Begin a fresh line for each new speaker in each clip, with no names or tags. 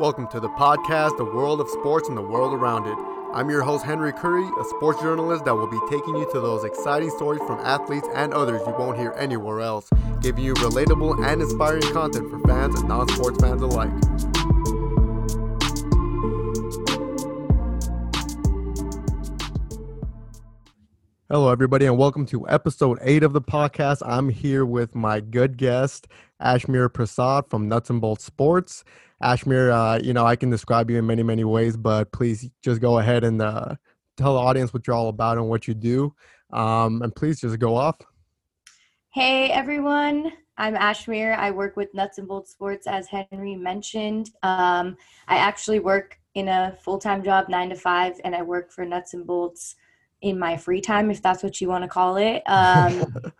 Welcome to the podcast, The World of Sports and the World Around It. I'm your host, Henry Curry, a sports journalist that will be taking you to those exciting stories from athletes and others you won't hear anywhere else, giving you relatable and inspiring content for fans and non sports fans alike. Hello, everybody, and welcome to episode eight of the podcast. I'm here with my good guest, Ashmere Prasad from Nuts and Bolts Sports. Ashmere, uh, you know, I can describe you in many, many ways, but please just go ahead and uh, tell the audience what you're all about and what you do. Um, and please just go off.
Hey, everyone. I'm Ashmere. I work with Nuts and Bolts Sports, as Henry mentioned. Um, I actually work in a full time job, nine to five, and I work for Nuts and Bolts in my free time, if that's what you want to call it. Um,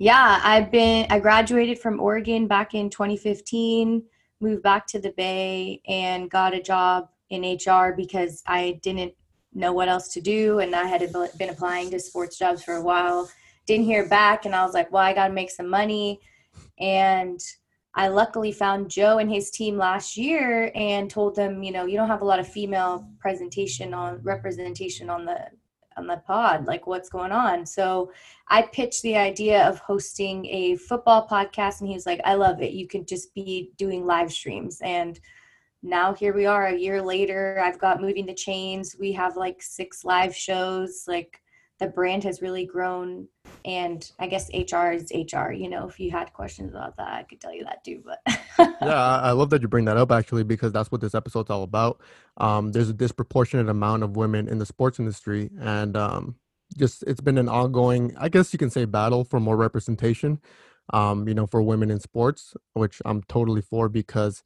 yeah, I've been, I graduated from Oregon back in 2015 moved back to the Bay and got a job in HR because I didn't know what else to do and I had been applying to sports jobs for a while. Didn't hear back and I was like, well, I got to make some money. And I luckily found Joe and his team last year and told them, you know, you don't have a lot of female presentation on representation on the on the pod like what's going on? So i pitched the idea of hosting a football podcast and he was like i love it. You could just be doing live streams. And now here we are a year later i've got moving the chains. We have like six live shows like the brand has really grown and i guess hr is hr you know if you had questions about that i could tell you that too but
yeah i love that you bring that up actually because that's what this episode's all about. Um, there's a disproportionate amount of women in the sports industry and um, just it's been an ongoing i guess you can say battle for more representation um, you know for women in sports which i'm totally for because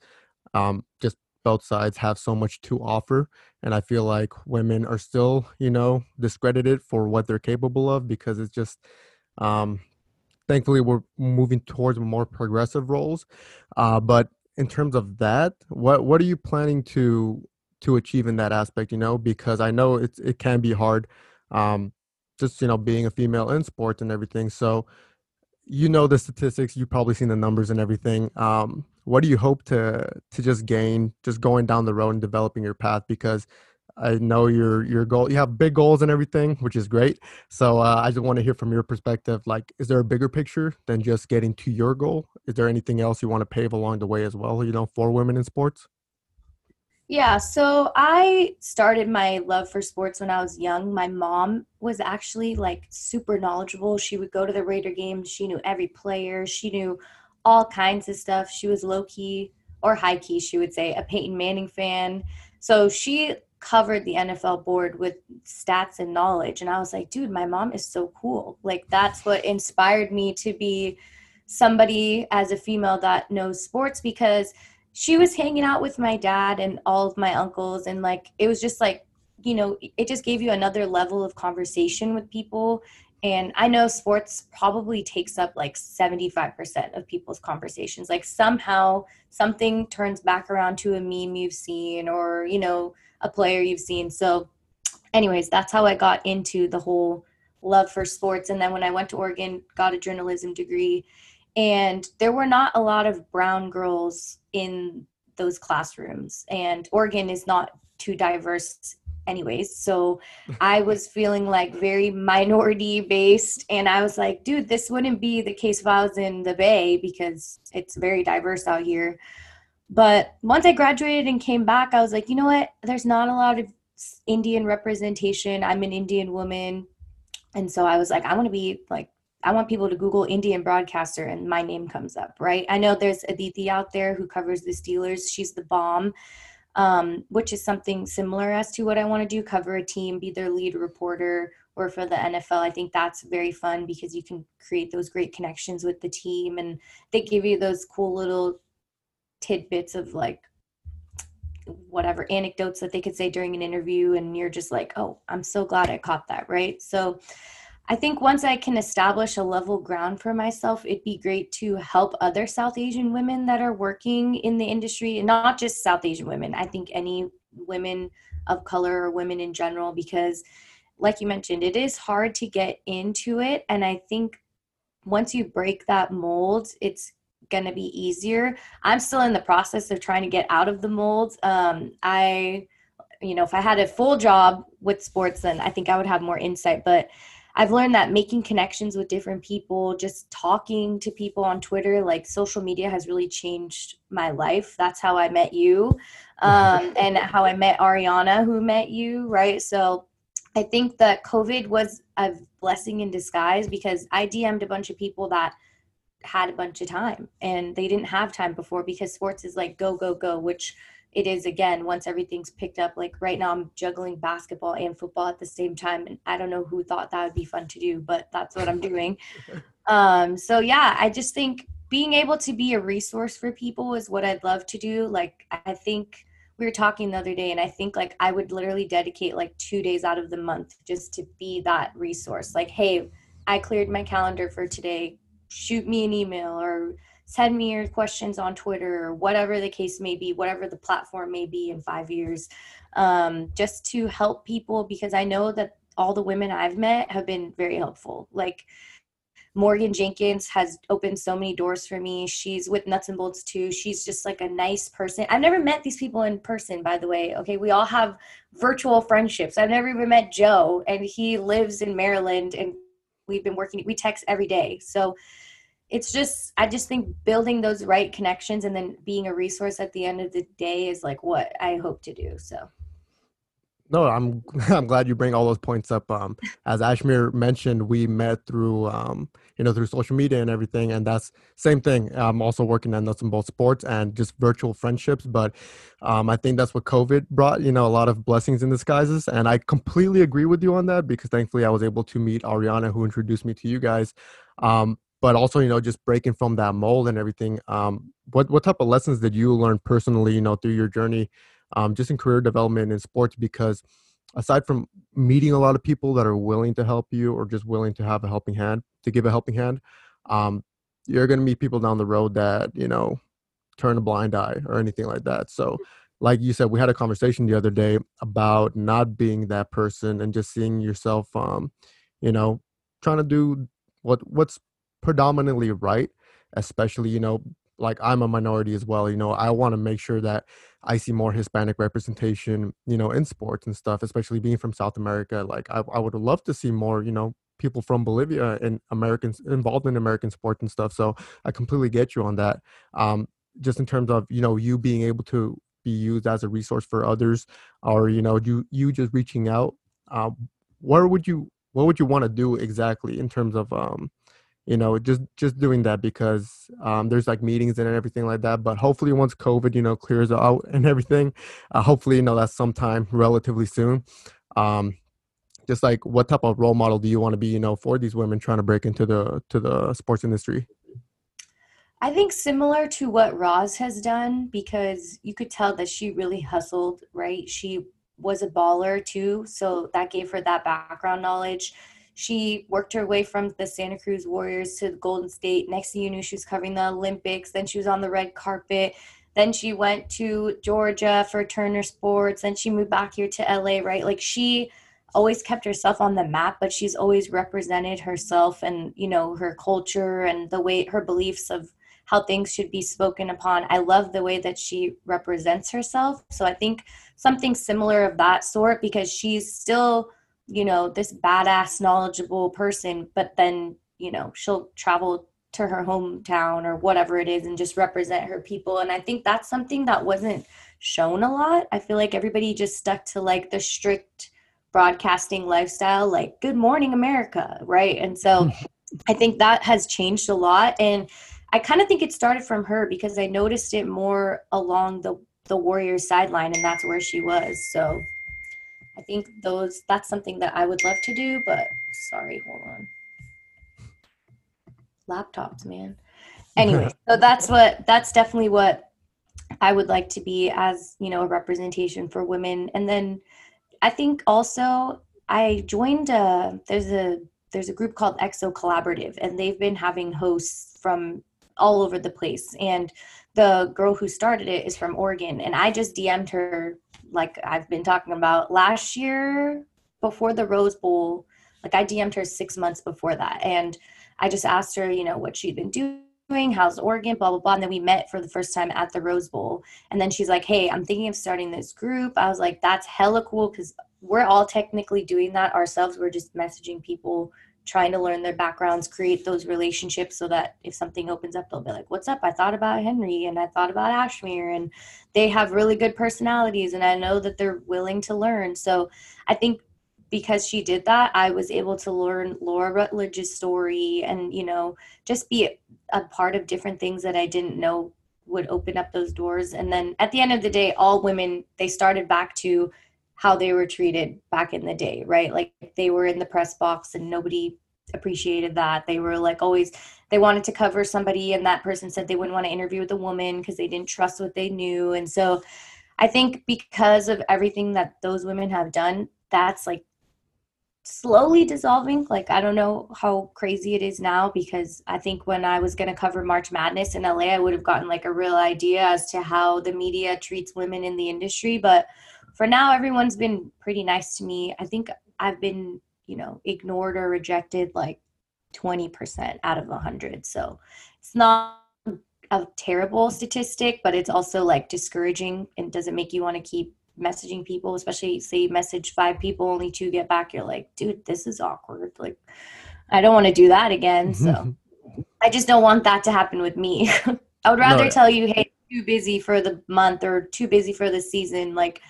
um, just both sides have so much to offer and i feel like women are still you know discredited for what they're capable of because it's just um thankfully we're moving towards more progressive roles uh but in terms of that what what are you planning to to achieve in that aspect you know? Because i know it's it can be hard um just you know being a female in sports and everything so you know the statistics you've probably seen the numbers and everything um what do you hope to to just gain just going down the road and developing your path because i know your your goal you have big goals and everything which is great so uh, i just want to hear from your perspective like is there a bigger picture than just getting to your goal is there anything else you want to pave along the way as well you know for women in sports
yeah, so I started my love for sports when I was young. My mom was actually like super knowledgeable. She would go to the Raider games. She knew every player. She knew all kinds of stuff. She was low key or high key, she would say, a Peyton Manning fan. So she covered the NFL board with stats and knowledge. And I was like, dude, my mom is so cool. Like, that's what inspired me to be somebody as a female that knows sports because she was hanging out with my dad and all of my uncles. And like, it was just like, you know, it just gave you another level of conversation with people and i know sports probably takes up like 75% of people's conversations. Like somehow something turns back around to a meme you've seen or you know a player you've seen. So anyways that's how i got into the whole love for sports. And then when i went to oregon got a journalism degree. And there were not a lot of brown girls in those classrooms. And oregon is not too diverse anyways so i was feeling like very minority based and i was like dude this wouldn't be the case if i was in the bay because it's very diverse out here. But once i graduated and came back i was like you know what? There's not a lot of indian representation. I'm an indian woman. And so i was like i want to be like I want people to Google Indian broadcaster and my name comes up, right? I know there's Aditi out there who covers the Steelers. She's the bomb um, which is something similar as to what I want to do cover a team, be their lead reporter, or for the NFL. I think that's very fun because you can create those great connections with the team and they give you those cool little tidbits of like whatever anecdotes that they could say during an interview and you're just like oh i'm so glad i caught that right so I think once I can establish a level ground for myself, it'd be great to help other South Asian women that are working in the industry, and not just South Asian women. I think any women of color or women in general, because, like you mentioned, it is hard to get into it. And I think once you break that mold, it's going to be easier. I'm still in the process of trying to get out of the mold. Um, I, you know, if I had a full job with sports, then I think I would have more insight. But I've learned that making connections with different people, just talking to people on Twitter, like social media has really changed my life. That's how I met you um, and how I met Ariana, who met you, right? So I think that COVID was a blessing in disguise because I DM'd a bunch of people that had a bunch of time and they didn't have time before because sports is like go, go, go, which it is again once everything's picked up like right now i'm juggling basketball and football at the same time and i don't know who thought that would be fun to do but that's what i'm doing. Um so yeah i just think being able to be a resource for people is what i'd love to do. Like i think we were talking the other day and i think like i would literally dedicate like two days out of the month just to be that resource. Like hey i cleared my calendar for today. Shoot me an email or send me your questions on Twitter or whatever the case may be, whatever the platform may be in five years, um, just to help people because I know that all the women I've met have been very helpful. Like Morgan Jenkins has opened so many doors for me. She's with Nuts and Bolts too. She's just like a nice person. I've never met these people in person, by the way. Okay, we all have virtual friendships. I've never even met Joe, and he lives in Maryland, and we've been working. We text every day, so it's just i just think building those right connections and then being a resource at the end of the day is like what i hope to do so.
No i'm i'm glad you bring all those points up. Um as ashmere mentioned we met through um you know through social media and everything and that's same thing. I'm also working on nuts and bolts sports and just virtual friendships but um i think that's what covid brought you know a lot of blessings in disguises and i completely agree with you on that because thankfully i was able to meet ariana who introduced me to you guys. Um but also you know just breaking from that mold and everything um, what what type of lessons did you learn personally you know through your journey um, just in career development in sports? Because aside from meeting a lot of people that are willing to help you or just willing to have a helping hand to give a helping hand um, you're going to meet people down the road that you know turn a blind eye or anything like that. So like you said we had a conversation the other day about not being that person and just seeing yourself um, you know trying to do what what's predominantly right, especially, you know, like I'm a minority as well. You know, I want to make sure that I see more Hispanic representation, you know, in sports and stuff, especially being from South America. Like I, I would love to see more, you know, people from Bolivia and Americans involved in American sports and stuff. So I completely get you on that. Um, just in terms of, you know, you being able to be used as a resource for others or, you know, you, you just reaching out, um, where would you, what would you want to do exactly in terms of, um, you know just just doing that because um, there's like meetings and everything like that but hopefully once covid you know clears out and everything uh, hopefully you know that's sometime relatively soon. Um, just like what type of role model do you want to be you know for these women trying to break into the to the sports industry?
I think similar to what roz has done because you could tell that she really hustled right? She was a baller too so that gave her that background knowledge she worked her way from the Santa Cruz Warriors to the Golden State. Next thing you knew, she was covering the Olympics. Then she was on the red carpet. Then she went to Georgia for Turner Sports. Then she moved back here to LA, right? Like she always kept herself on the map, but she's always represented herself and, you know, her culture and the way her beliefs of how things should be spoken upon. I love the way that she represents herself. So I think something similar of that sort because she's still – you know this badass knowledgeable person but then you know she'll travel to her hometown or whatever it is and just represent her people. And i think that's something that wasn't shown a lot. I feel like everybody just stuck to like the strict broadcasting lifestyle like good morning america right? And so hmm. i think that has changed a lot. And i kind of think it started from her because i noticed it more along the the warriors sideline and that's where she was. So I think those that's something that I would love to do, but sorry, hold on. Laptops, man. Anyway, so that's what that's definitely what I would like to be as, you know, a representation for women. And then I think also I joined a there's a there's a group called EXO Collaborative and they've been having hosts from all over the place and the girl who started it is from Oregon and I just DM'd her like I've been talking about last year before the Rose Bowl. Like I DM'd her six months before that, and I just asked her, you know, what she'd been doing? How's Oregon? Blah, blah, blah. And then we met for the first time at the Rose Bowl. And then she's like, hey, I'm thinking of starting this group. I was like, that's hella cool because we're all technically doing that ourselves. We're just messaging people, trying to learn their backgrounds, create those relationships so that if something opens up, they'll be like, what's up? I thought about Henry and I thought about Ashmere. And they have really good personalities. And I know that they're willing to learn. So I think because she did that, I was able to learn Laura Rutledge's story and, you know, just be a part of different things that I didn't know would open up those doors. And then at the end of the day, all women, they started back to how they were treated back in the day, right? Like they were in the press box and nobody appreciated that. They were like always, they wanted to cover somebody and that person said they wouldn't want to interview with a woman because they didn't trust what they knew. And so I think because of everything that those women have done, that's like slowly dissolving. Like I don't know how crazy it is now because I think when I was going to cover March Madness in LA, I would have gotten like a real idea as to how the media treats women in the industry. But for now, everyone's been pretty nice to me. I think I've been, you know, ignored or rejected like 20% out of 100. So it's not a terrible statistic, but it's also like discouraging and doesn't make you want to keep messaging people, especially say you message five people, only two get back, you're like, dude, this is awkward. Like, I don't want to do that again. So I just don't want that to happen with me. I would rather no, tell you, hey, too busy for the month or too busy for the season. Like,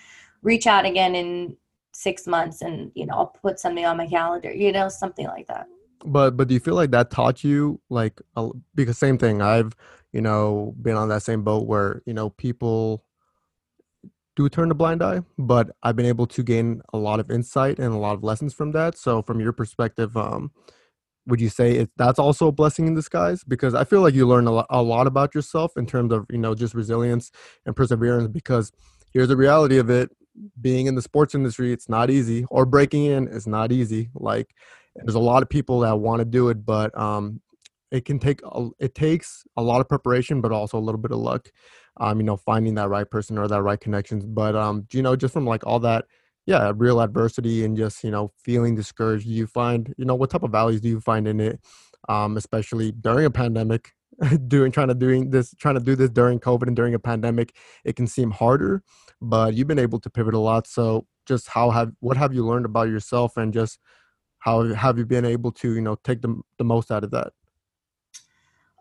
reach out again in six months and, you know, I'll put something on my calendar, you know, something like that.
But, but do you feel like that taught you, like, because same thing, I've, you know, been on that same boat where, you know, people, do turn a blind eye, but I've been able to gain a lot of insight and a lot of lessons from that. So, from your perspective, um, would you say it, that's also a blessing in disguise? Because I feel like you learn a lot, a lot about yourself in terms of you know just resilience and perseverance. Because here's the reality of it: being in the sports industry, it's not easy, or breaking in is not easy. Like there's a lot of people that want to do it, but um, it can take it takes a lot of preparation, but also a little bit of luck um, you know, finding that right person or that right connections. But um, you know, just from like all that, yeah, real adversity and just you know feeling discouraged, you find you know what type of values do you find in it, um, especially during a pandemic, doing trying to doing this trying to do this during COVID and during a pandemic, it can seem harder, but you've been able to pivot a lot. So just how have what have you learned about yourself and just how have you been able to you know take the the most out of that?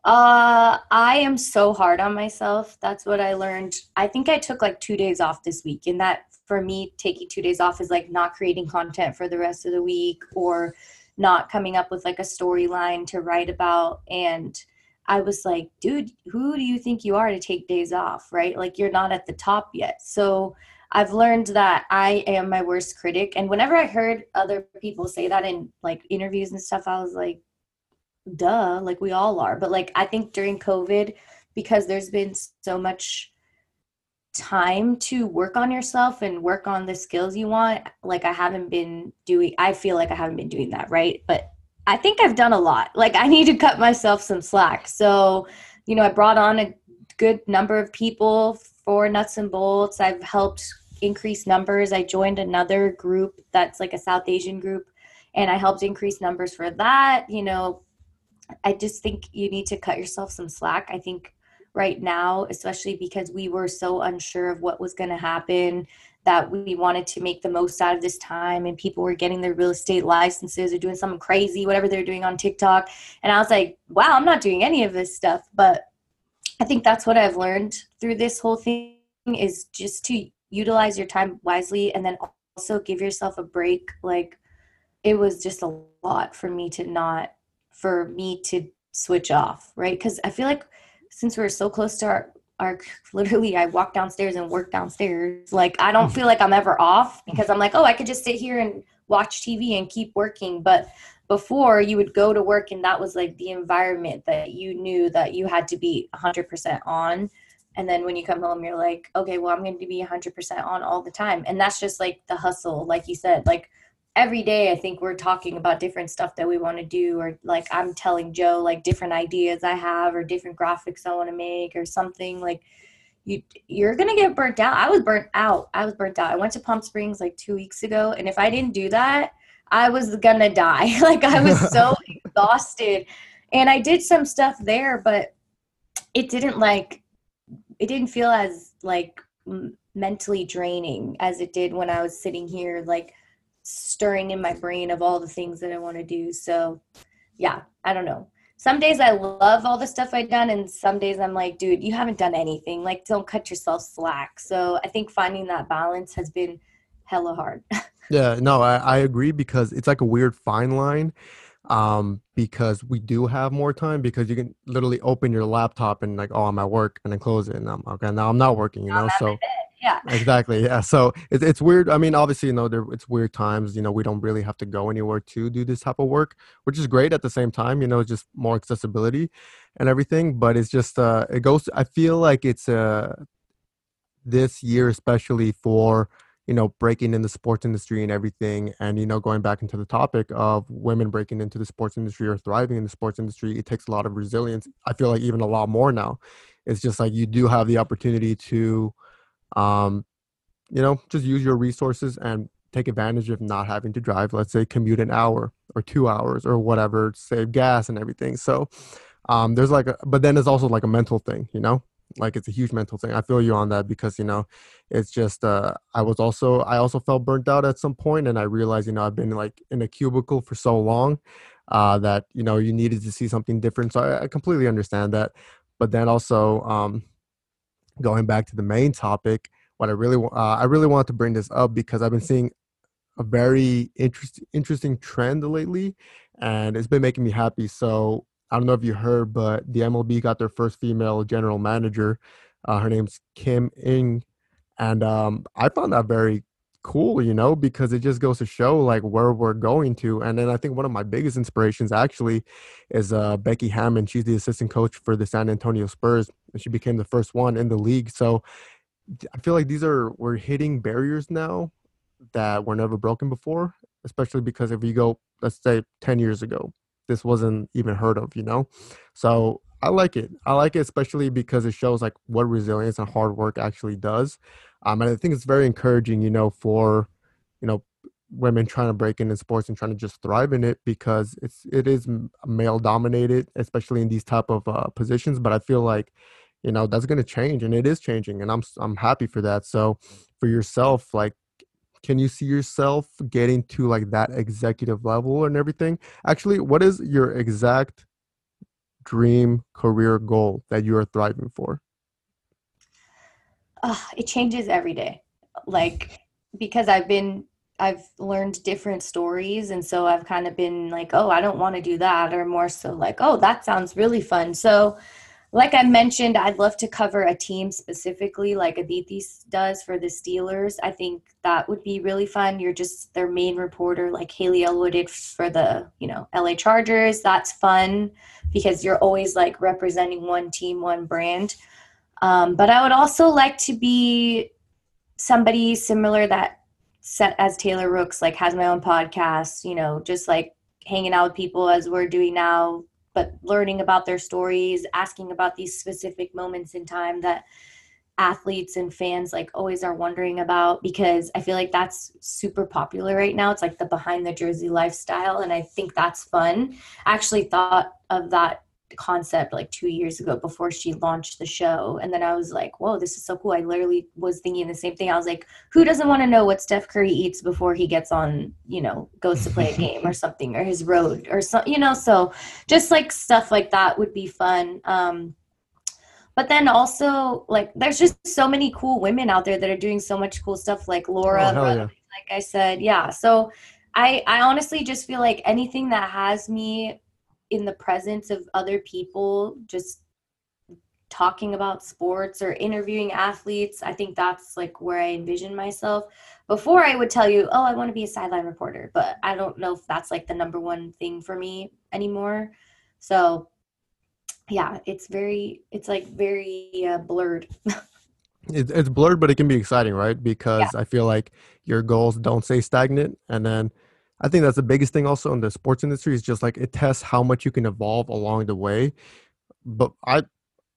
Uh, I am so hard on myself. That's what I learned. I think I took like two days off this week, and that for me, taking two days off is like not creating content for the rest of the week or not coming up with like a storyline to write about. And I was like, dude, who do you think you are to take days off, right? Like, you're not at the top yet. So, I've learned that I am my worst critic. And whenever I heard other people say that in like interviews and stuff, I was like, duh, like we all are. But like I think during COVID, because there's been so much time to work on yourself and work on the skills you want, like I haven't been doing I feel like I haven't been doing that, right? But I think I've done a lot. Like I need to cut myself some slack. So, you know, I brought on a good number of people for nuts and bolts. I've helped increase numbers. I joined another group that's like a South Asian group and I helped increase numbers for that. You know, I just think you need to cut yourself some slack. I think right now, especially because we were so unsure of what was going to happen, that we wanted to make the most out of this time and people were getting their real estate licenses or doing something crazy, whatever they're doing on TikTok. And I was like, wow, I'm not doing any of this stuff. But I think that's what I've learned through this whole thing is just to utilize your time wisely and then also give yourself a break. Like it was just a lot for me to not for me to switch off, right? Because I feel like since we're so close to our literally I walk downstairs and work downstairs. Like I don't hmm. feel like I'm ever off hmm. because I'm like, oh, I could just sit here and watch TV and keep working. But before you would go to work and that was like the environment that you knew that you had to be 100% on. And then when you come home, you're like, okay, well, I'm going to be 100% on all the time. And that's just like the hustle, like you said, like every day i think we're talking about different stuff that we want to do or like i'm telling joe like different ideas i have or different graphics i want to make or something like you you're gonna get burnt out. I was burnt out. I was burnt out. I went to palm springs like two weeks ago and if i didn't do that i was gonna die. Like i was so exhausted. And i did some stuff there but it didn't like it didn't feel as like m- mentally draining as it did when I was sitting here like stirring in my brain of all the things that I want to do. So, yeah, I don't know. Some days I love all the stuff I've done, and some days I'm like, dude, you haven't done anything. Like, don't cut yourself slack. So, I think finding that balance has been hella hard.
yeah, no, I, I agree because it's like a weird fine line um, because we do have more time because you can literally open your laptop and like, oh, I'm at work and then close it and I'm okay. Now I'm not working, you know. So
yeah,
exactly. Yeah. So it's it's weird. I mean, obviously, you know, there it's weird times. You know, we don't really have to go anywhere to do this type of work, which is great at the same time. You know, just more accessibility and everything. But it's just uh, it goes. I feel like it's uh this year especially for you know breaking in the sports industry and everything and you know going back into the topic of women breaking into the sports industry or thriving in the sports industry it takes a lot of resilience i feel like even a lot more now it's just like you do have the opportunity to um you know just use your resources and take advantage of not having to drive let's say commute an hour or two hours or whatever save gas and everything. So um there's like a, but then it's also like a mental thing you know? Like it's a huge mental thing. I feel you on that because you know it's just uh i was also i also felt burnt out at some point and i realized you know i've been like in a cubicle for so long uh that you know you needed to see something different. So i, I completely understand that. But then also um going back to the main topic what i really uh, i really want to bring this up because i've been seeing a very interesting interesting trend lately and it's been making me happy so I don't know if you heard, but the MLB got their first female general manager. Uh, her name's Kim Ng, and um, I found that very cool, you know, because it just goes to show like where we're going to. And then I think one of my biggest inspirations actually is uh, Becky Hammon. She's the assistant coach for the San Antonio Spurs, and she became the first one in the league. So I feel like these are we're hitting barriers now that were never broken before, especially because if you go, let's say, ten years ago, this wasn't even heard of, you know? So I like it. I like it especially because it shows like what resilience and hard work actually does. Um, and I think it's very encouraging, you know, for, you know, women trying to break into sports and trying to just thrive in it because it's it is male dominated, especially in these type of uh, positions. But I feel like, you know, that's going to change, and it is changing, and I'm I'm happy for that. So for yourself, like can you see yourself getting to like that executive level and everything actually what is your exact dream career goal that you are thriving for?
Uh, it changes every day. Like because i've been i've learned different stories and so i've kind of been like oh i don't want to do that or more so like oh that sounds really fun. So like I mentioned, I'd love to cover a team specifically, like Aditi does for the Steelers. I think that would be really fun. You're just their main reporter, like Haley Elwood did for the you know LA Chargers. That's fun because you're always like representing one team, one brand. Um, but I would also like to be somebody similar that set as Taylor Rooks, like has my own podcast. You know, just like hanging out with people as we're doing now but learning about their stories, asking about these specific moments in time that athletes and fans like always are wondering about because I feel like that's super popular right now. It's like the behind the jersey lifestyle and I think that's fun. I actually thought of that concept like two years ago before she launched the show. And then I was like, whoa, this is so cool. I literally was thinking the same thing. I was like, who doesn't want to know what Steph Curry eats before he gets on, you know, goes to play a game or something or his road or so, you know, so just like stuff like that would be fun. Um, but then also like there's just so many cool women out there that are doing so much cool stuff like Laura, oh, yeah. like I said. Yeah. So I, I honestly just feel like anything that has me in the presence of other people just talking about sports or interviewing athletes i think that's like where i envision myself. Before i would tell you oh i want to be a sideline reporter but i don't know if that's like the number one thing for me anymore. So yeah it's very it's like very uh, blurred.
It, it's blurred but it can be exciting right? Because yeah. i feel like your goals don't stay stagnant and then I think that's the biggest thing also in the sports industry is just like it tests how much you can evolve along the way. But I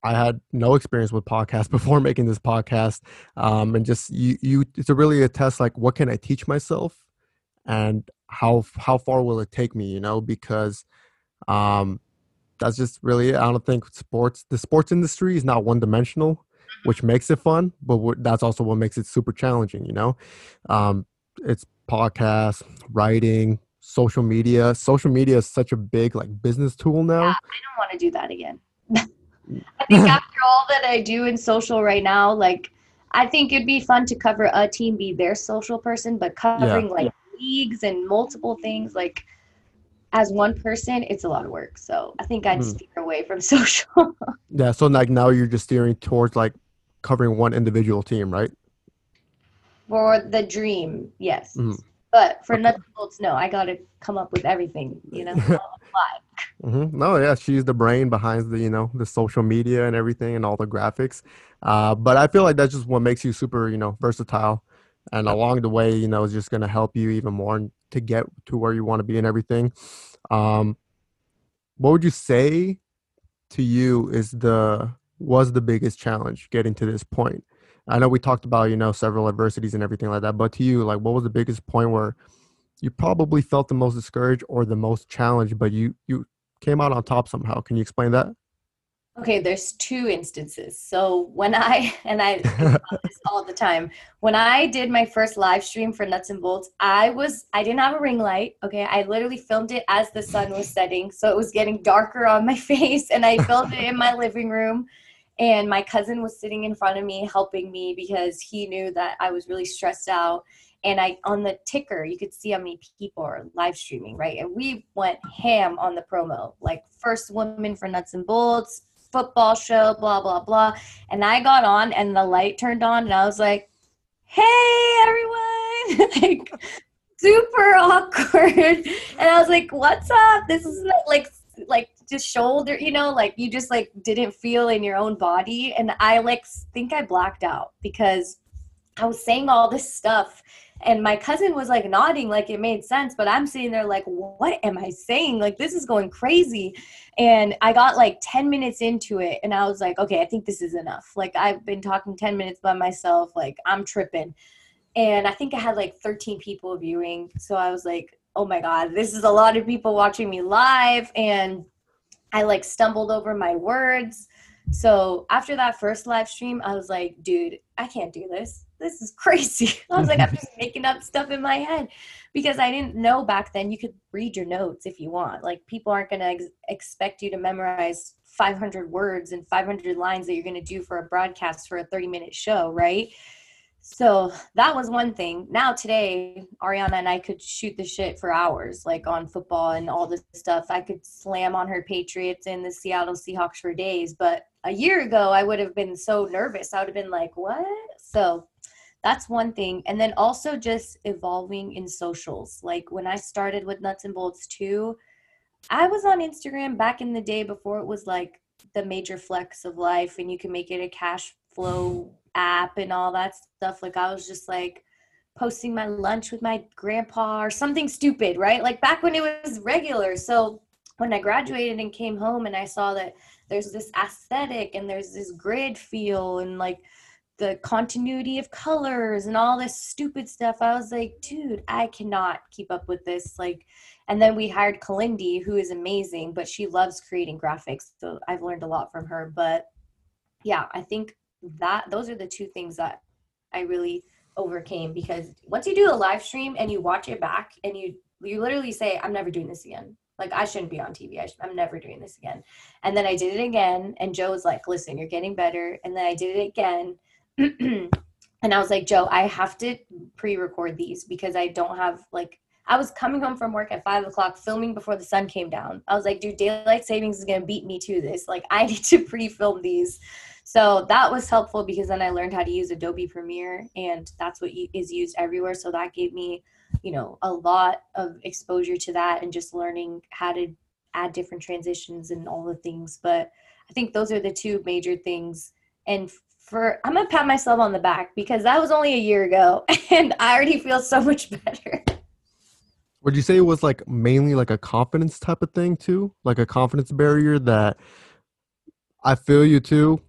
I had no experience with podcasts before making this podcast. Um, and just you you it's a really a test like what can I teach myself and how how far will it take me, you know, because um that's just really. I don't think sports the sports industry is not one dimensional, which makes it fun, but that's also what makes it super challenging. You know, um, it's podcasts, writing, social media. Social media is such a big like business tool now. Yeah,
I don't want to do that again. I think after all that I do in social right now, like I think it'd be fun to cover a team, be their social person, but covering yeah. like yeah. leagues and multiple things, like as one person, it's a lot of work. So I think I'd mm. steer away from social.
yeah. So like now you're just steering towards like covering one individual team, right?
For the dream, yes. Mm. But for okay. nuts and bolts, no. I got to come up with everything, you know.
mm-hmm. No, yeah, she's the brain behind the you know the social media and everything and all the graphics. Uh, but I feel like that's just what makes you super, you know, versatile. And along the way, you know, is just going to help you even more to get to where you want to be and everything. Um, what would you say to you is the was the biggest challenge getting to this point? I know we talked about, you know, several adversities and everything like that, but to you, like what was the biggest point where you probably felt the most discouraged or the most challenged, but you you came out on top somehow? Can you explain that?
Okay, there's two instances. So when I and I this all the time. When I did my first live stream for Nuts and Bolts, I was I didn't have a ring light. Okay, I literally filmed it as the sun was setting, so it was getting darker on my face, and I filmed it in my living room and my cousin was sitting in front of me helping me because he knew that I was really stressed out. And I on the ticker you could see how many people are live streaming right? And we went ham on the promo like first woman for nuts and bolts football show blah blah blah. And I got on and the light turned on and I was like hey everyone. Like super awkward. And I was like what's up? This is like like just shoulder, you know, like you just like didn't feel in your own body. And I like think I blacked out because I was saying all this stuff. And my cousin was like nodding like it made sense. But i'm sitting there like what am i saying? Like this is going crazy. And i got like 10 minutes into it. And i was like okay i think this is enough. Like i've been talking 10 minutes by myself. Like i'm tripping. And i think i had like 13 people viewing. So i was like oh my god this is a lot of people watching me live. And I like stumbled over my words. So after that first live stream, I was like, dude, I can't do this. This is crazy. I was like, I'm just making up stuff in my head because I didn't know back then you could read your notes if you want. Like, people aren't going to ex- expect you to memorize 500 words and 500 lines that you're going to do for a broadcast for a 30 minute show, right? So that was one thing. Now today, Ariana and I could shoot the shit for hours, like on football and all this stuff. I could slam on her Patriots and the Seattle Seahawks for days. But a year ago, I would have been so nervous. I would have been like, "What?" So that's one thing. And then also just evolving in socials. Like when I started with Nuts and Bolts too, I was on Instagram back in the day before it was like the major flex of life, and you can make it a cash flow app and all that stuff. Like I was just like posting my lunch with my grandpa or something stupid, right? Like back when it was regular. So when I graduated and came home and I saw that there's this aesthetic and there's this grid feel and like the continuity of colors and all this stupid stuff. I was like, dude, I cannot keep up with this. Like, and then we hired Kalindi, who is amazing, but she loves creating graphics. So I've learned a lot from her. But yeah, I think that those are the two things that I really overcame because once you do a live stream and you watch it back and you you literally say I'm never doing this again. Like I shouldn't be on TV. I am never doing this again. And then I did it again and Joe was like, "Listen, you're getting better." And then I did it again. and I was like, "Joe, I have to pre-record these because I don't have like I was coming home from work at five o'clock, filming before the sun came down. I was like, dude, daylight savings is gonna beat me to this. Like, I need to pre-film these so that was helpful because then I learned how to use Adobe Premiere and that's what is used everywhere. So that gave me, you know, a lot of exposure to that and just learning how to add different transitions and all the things. But I think those are the two major things. And for I'm gonna pat myself on the back because that was only a year ago and I already feel so much better.
Would you say it was like mainly like a confidence type of thing too? Like a confidence barrier that I feel you too.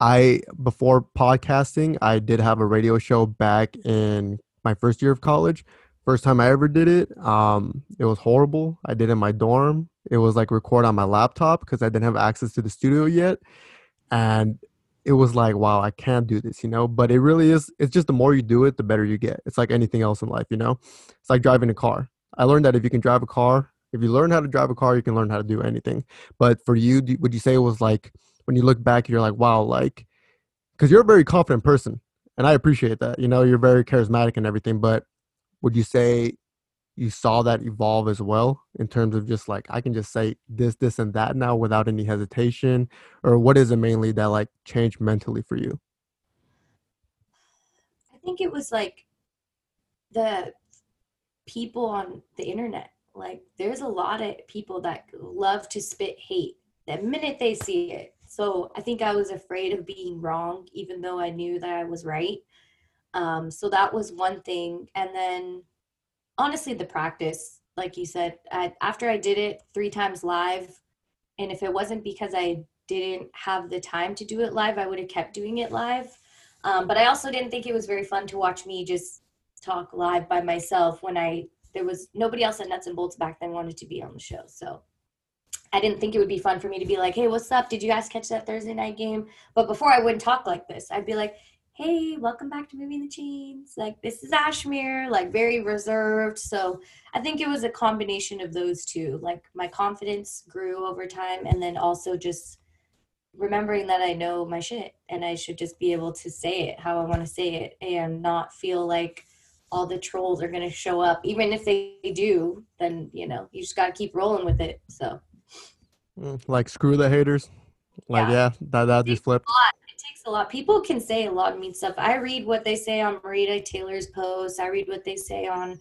I before podcasting, I did have a radio show back in my first year of college. First time I ever did it. Um, it was horrible. I did it in my dorm. it was like record on my laptop because I didn't have access to the studio yet. And it was like, wow, I can't do this, you know? But it really is, it's just the more you do it, the better you get. It's like anything else in life, you know? It's like driving a car. I learned that if you can drive a car, if you learn how to drive a car, you can learn how to do anything. But for you, would you say it was like, when you look back, you're like, wow, like, because you're a very confident person. And I appreciate that. You know, you're very charismatic and everything. But would you say you saw that evolve as well in terms of just like I can just say this, this, and that now without any hesitation, or what is it mainly that like changed mentally for you?
I think it was like the people on the internet. Like there's a lot of people that love to spit hate the minute they see it. So I think I was afraid of being wrong, even though I knew that I was right. Um, so that was one thing. And then honestly the practice like you said I, after i did it three times live and if it wasn't because i didn't have the time to do it live i would have kept doing it live um, but i also didn't think it was very fun to watch me just talk live by myself when i there was nobody else at nuts and bolts back then wanted to be on the show so I didn't think it would be fun for me to be like, hey, what's up? Did you guys catch that Thursday night game? But before I wouldn't talk like this. I'd be like, hey, welcome back to Moving the Chains. Like, this is Ashmere, like, very reserved. So I think it was a combination of those two. Like, my confidence grew over time, and then also just remembering that I know my shit and I should just be able to say it how I want to say it and not feel like all the trolls are going to show up. Even if they do, then, you know, you just got to keep rolling with it. So,
Mm, like, screw the haters. Like, yeah, yeah that, that just flipped It
takes a lot. People can say a lot of mean stuff. I read what they say on Maria Taylor's post. I read what they say on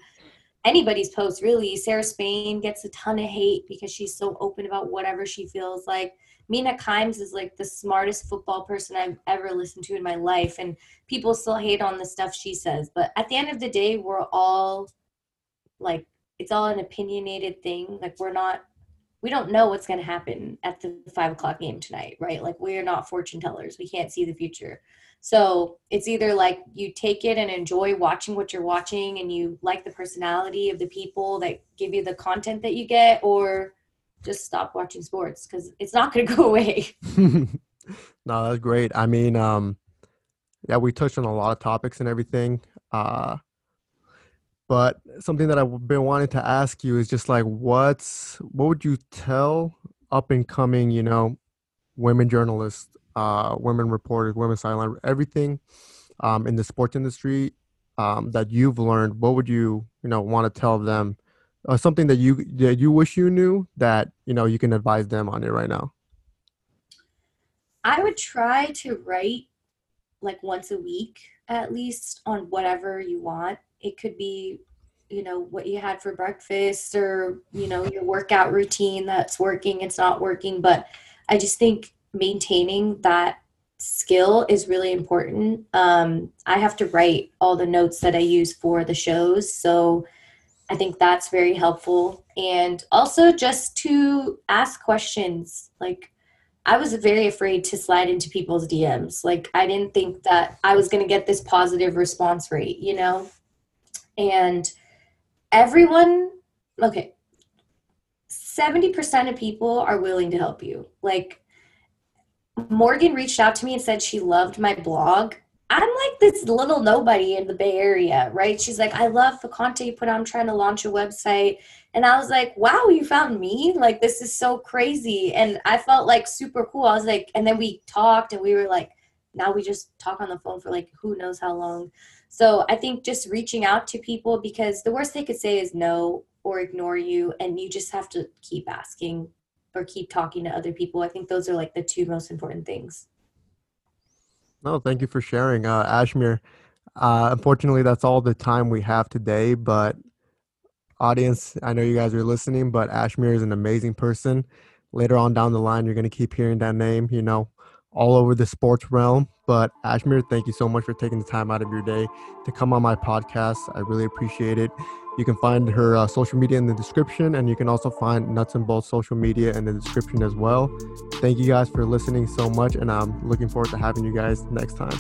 anybody's post, really. Sarah Spain gets a ton of hate because she's so open about whatever she feels like. Mina Kimes is like the smartest football person I've ever listened to in my life, and people still hate on the stuff she says. But at the end of the day, we're all like, it's all an opinionated thing. Like, we're not we don't know what's going to happen at the five o'clock game tonight, right? Like we're not fortune tellers. We can't see the future. So it's either like you take it and enjoy watching what you're watching and you like the personality of the people that give you the content that you get, or just stop watching sports because it's not going to go away.
no, that's great. I mean, um, yeah, we touched on a lot of topics and everything. Uh, but something that I've been wanting to ask you is just like, what's what would you tell up and coming, you know, women journalists, uh, women reporters, women sideline, everything um, in the sports industry um, that you've learned? What would you, you know, want to tell them? Uh, something that you that you wish you knew that you know you can advise them on it right now.
I would try to write like once a week at least on whatever you want it could be you know what you had for breakfast or you know your workout routine that's working it's not working. But i just think maintaining that skill is really important. Um, i have to write all the notes that i use for the shows so i think that's very helpful. And also just to ask questions like i was very afraid to slide into people's dms like i didn't think that i was going to get this positive response rate you know and everyone okay 70% of people are willing to help you. Like morgan reached out to me and said she loved my blog. I'm like this little nobody in the bay area right? She's like i love the content you put on i'm trying to launch a website. And i was like wow you found me? Like this is so crazy. And i felt like super cool. I was like and then we talked and we were like now we just talk on the phone for like who knows how long so I think just reaching out to people because the worst they could say is no or ignore you, and you just have to keep asking or keep talking to other people. I think those are like the two most important things.
No, thank you for sharing, uh, Ashmere. Uh, unfortunately, that's all the time we have today. But audience, I know you guys are listening, but Ashmere is an amazing person. Later on down the line, you're going to keep hearing that name. You know, all over the sports realm. But Ashmere, thank you so much for taking the time out of your day to come on my podcast. I really appreciate it. You can find her uh, social media in the description, and you can also find Nuts and Bolts social media in the description as well. Thank you guys for listening so much, and I'm looking forward to having you guys next time.